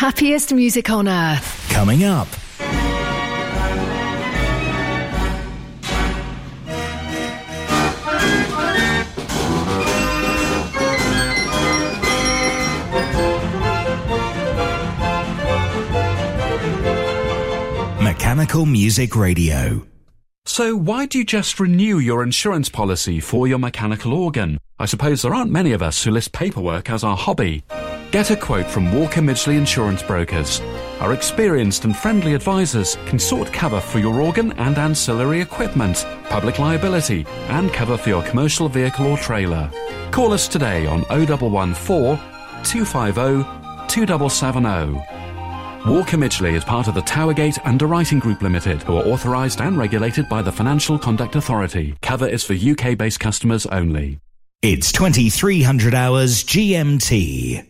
The happiest music on earth. Coming up. Mechanical Music Radio. So, why do you just renew your insurance policy for your mechanical organ? I suppose there aren't many of us who list paperwork as our hobby. Get a quote from Walker Midgley Insurance Brokers. Our experienced and friendly advisors can sort cover for your organ and ancillary equipment, public liability, and cover for your commercial vehicle or trailer. Call us today on 0114 250 2770. Walker Midgley is part of the Towergate Underwriting Group Limited, who are authorised and regulated by the Financial Conduct Authority. Cover is for UK based customers only. It's 2300 hours GMT.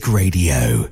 Radio.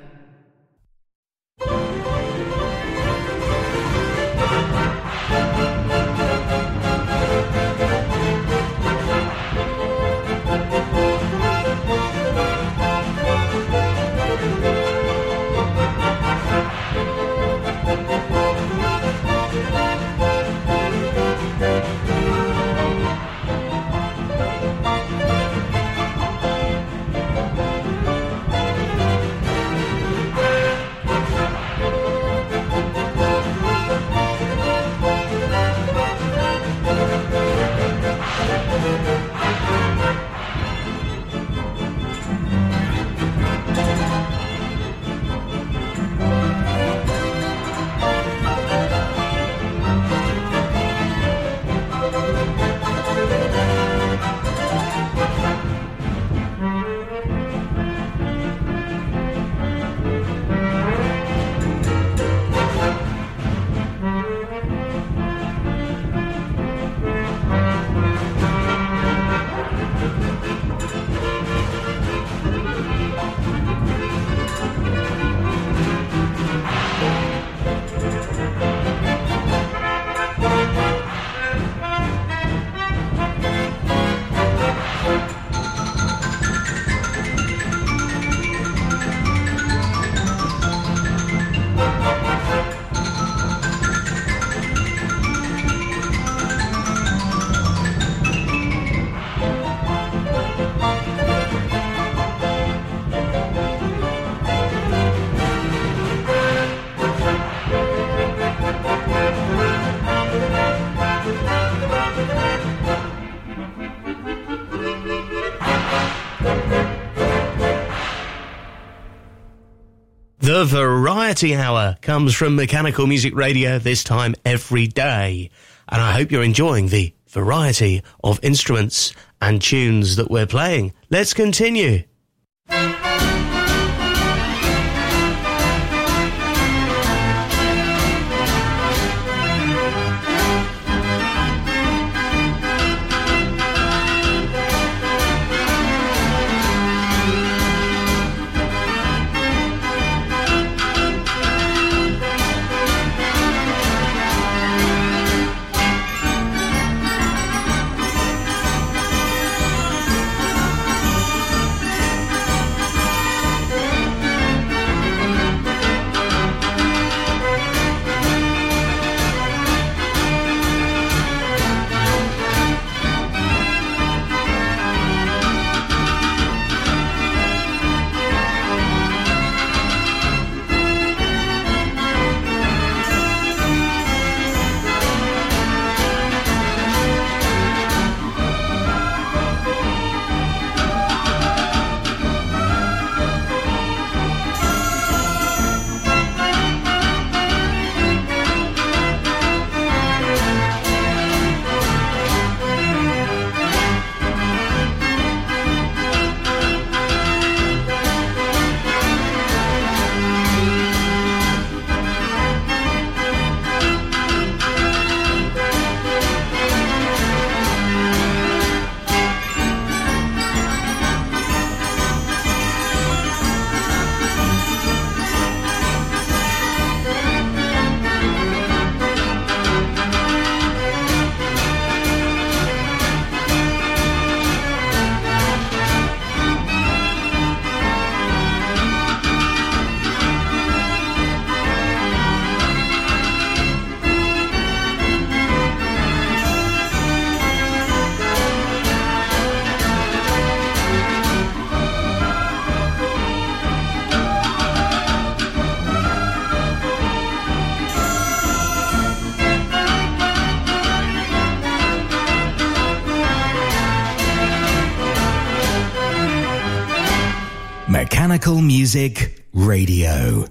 The Variety Hour comes from Mechanical Music Radio this time every day. And I hope you're enjoying the variety of instruments and tunes that we're playing. Let's continue. Music Radio.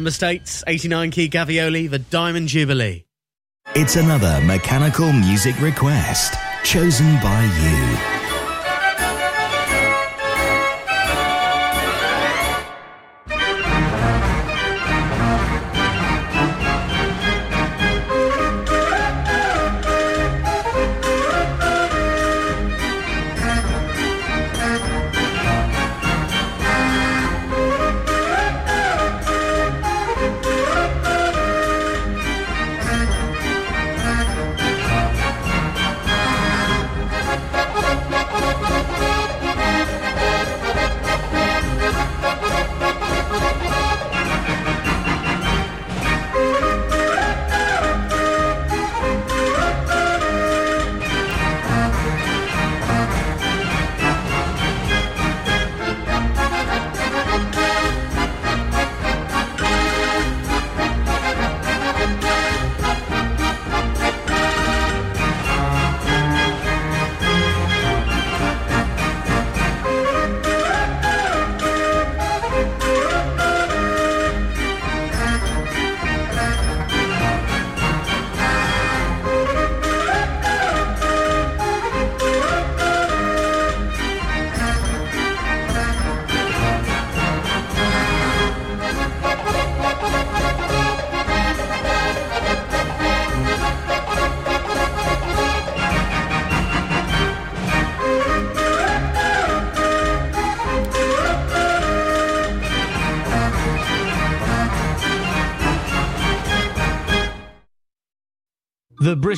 From the States, 89 key Gavioli, the Diamond Jubilee. It's another mechanical music request chosen by you.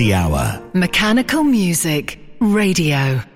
Hour. Mechanical Music Radio.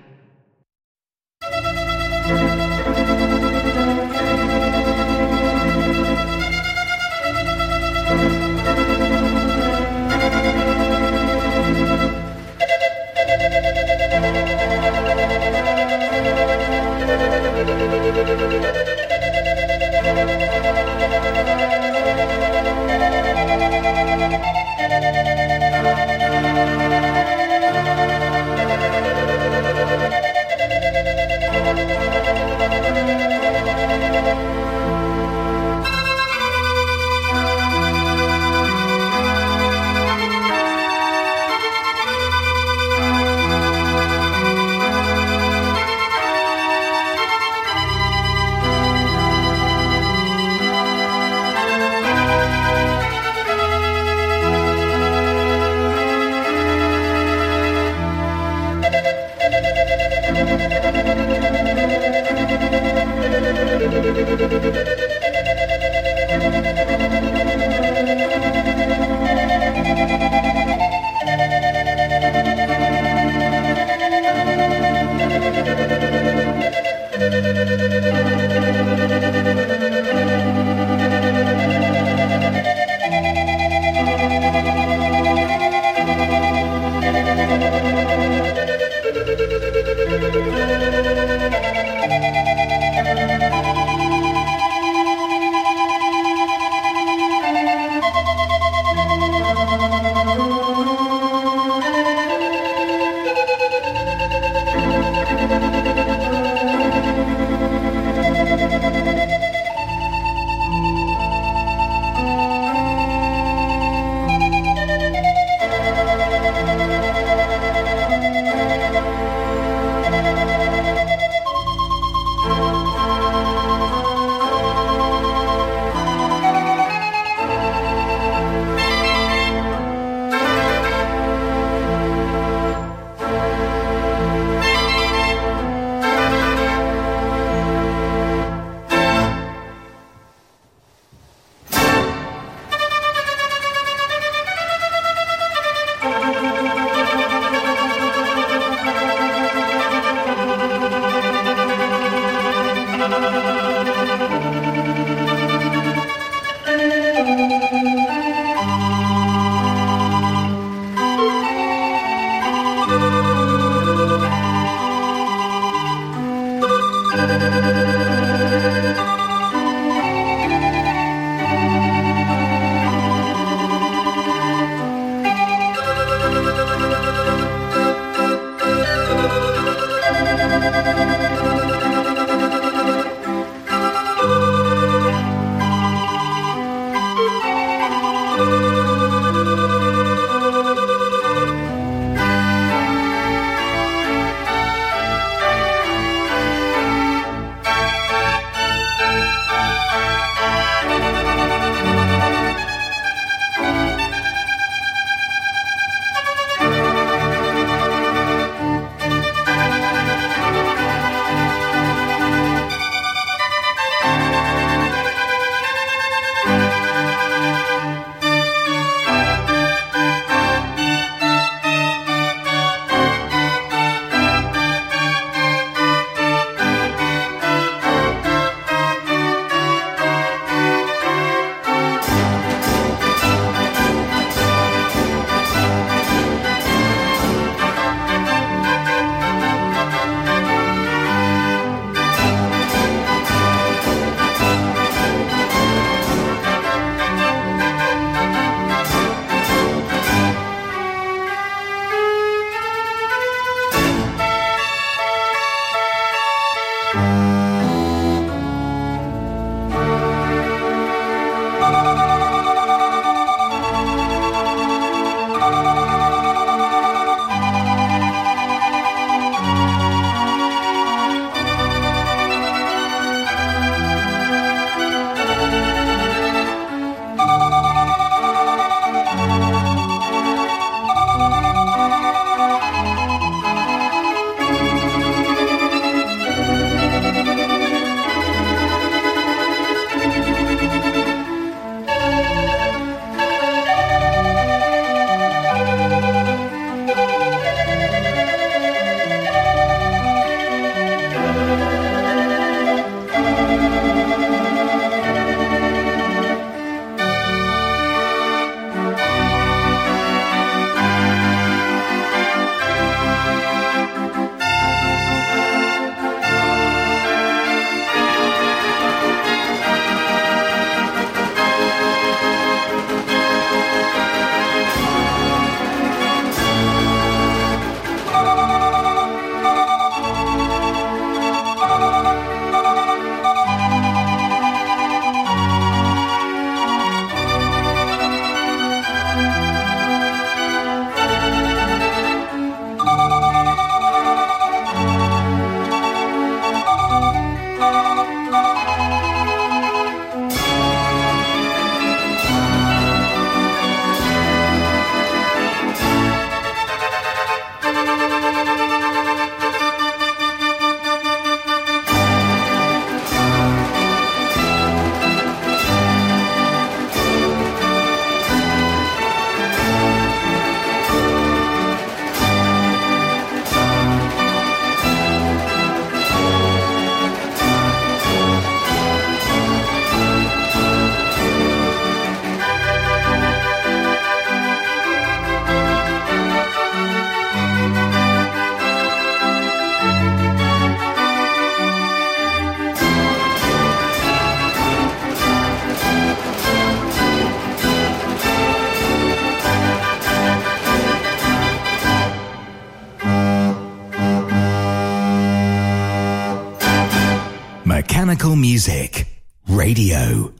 Radio.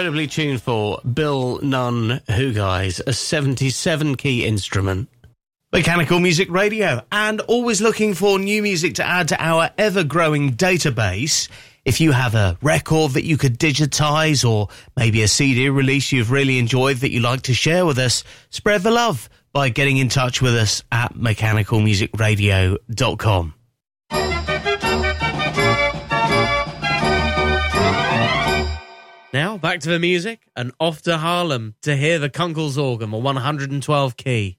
Incredibly tuneful Bill Nunn Who Guys, a 77 key instrument. Mechanical Music Radio, and always looking for new music to add to our ever growing database. If you have a record that you could digitize or maybe a CD release you've really enjoyed that you'd like to share with us, spread the love by getting in touch with us at mechanicalmusicradio.com. Now back to the music and off to Haarlem to hear the Kunkel's organ, a 112 key.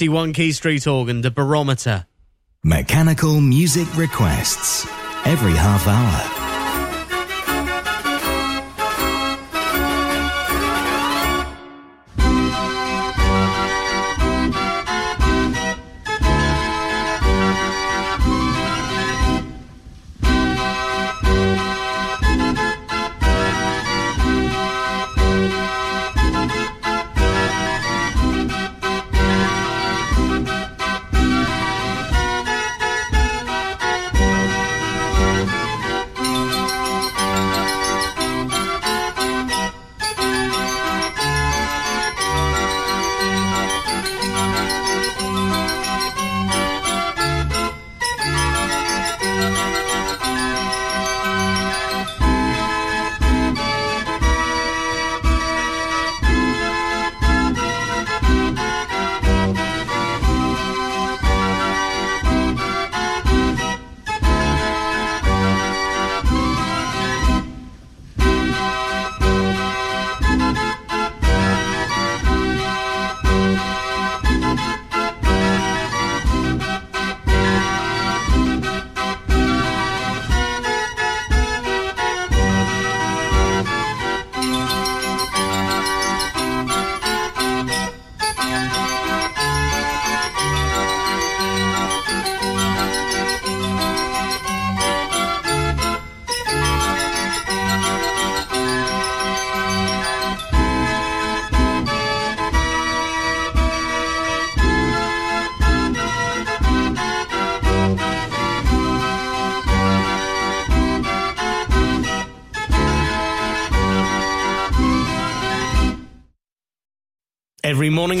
61 Key Street organ, the barometer. Mechanical music requests every half hour.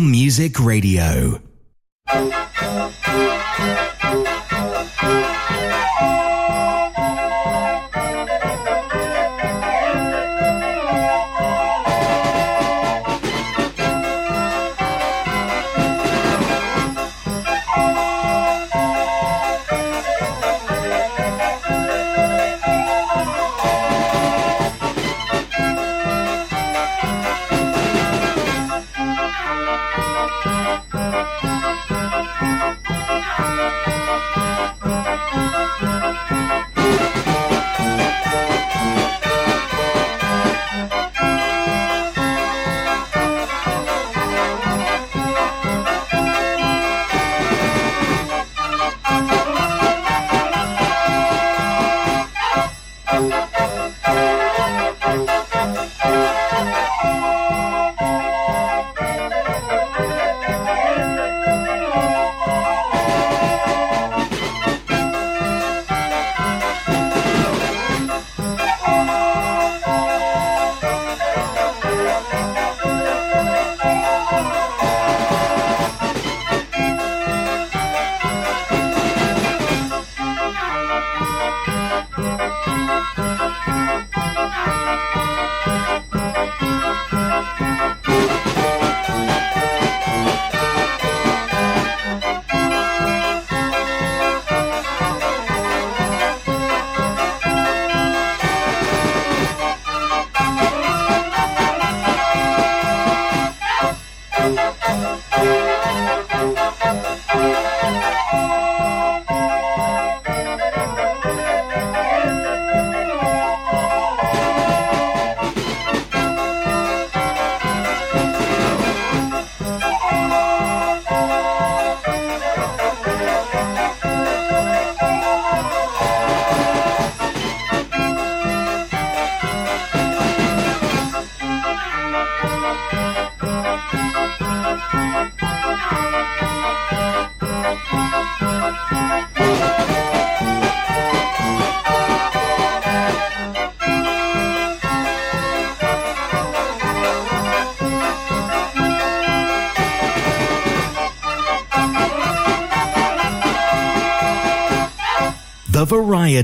Music Radio.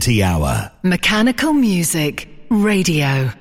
Hour. Mechanical Music Radio.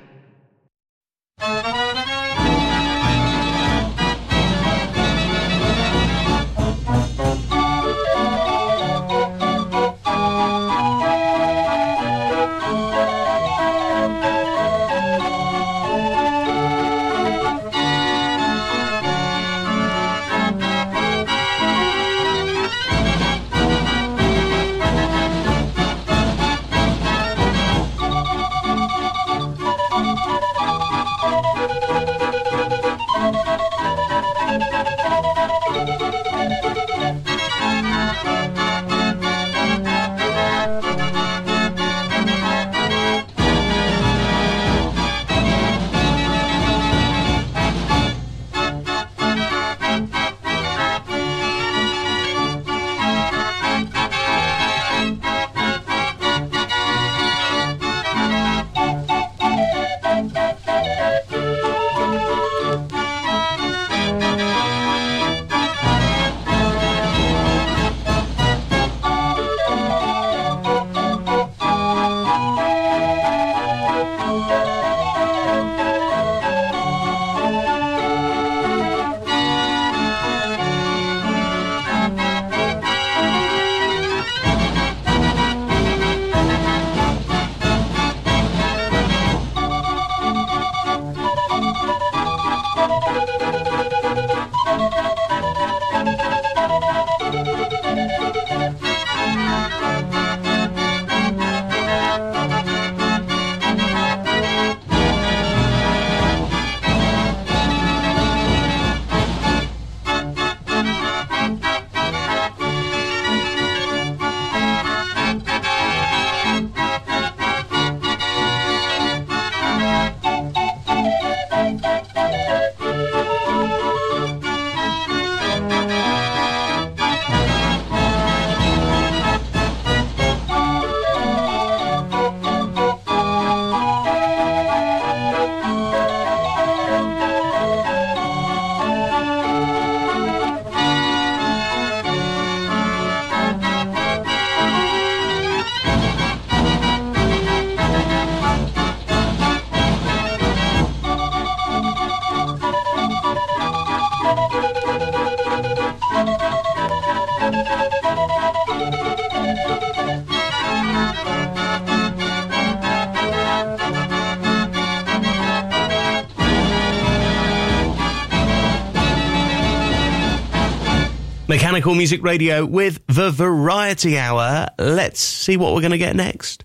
Mechanical Music Radio with the Variety Hour. Let's see what we're going to get next.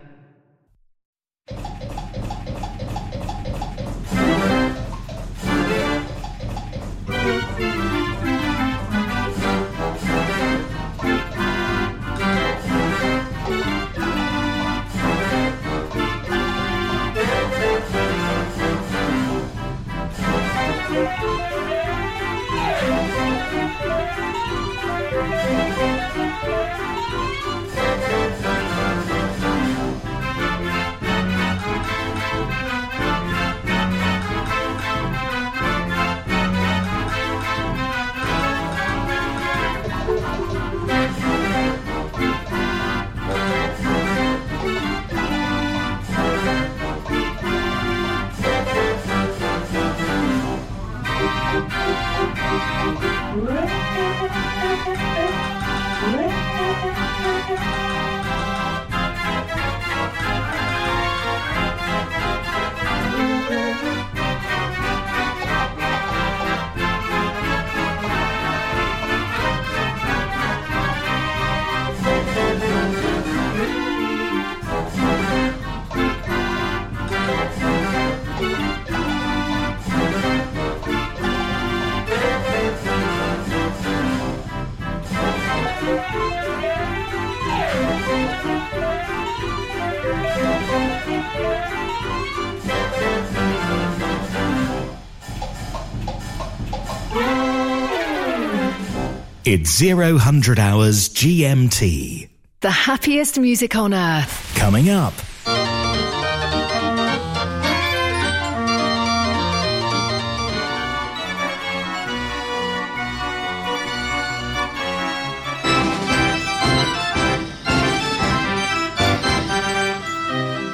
It's 0 100 hours GMT. The happiest music on earth. Coming up.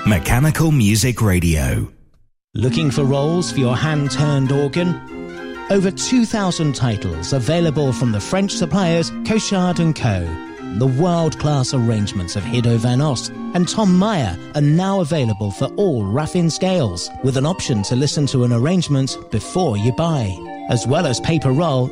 Mechanical Music Radio. Looking for rolls for your hand turned organ? Over 2,000 titles available from the French suppliers Cochard & Co. The world-class arrangements of Hiddo van Ost and Tom Meyer are now available for all Raffin scales, with an option to listen to an arrangement before you buy, as well as paper roll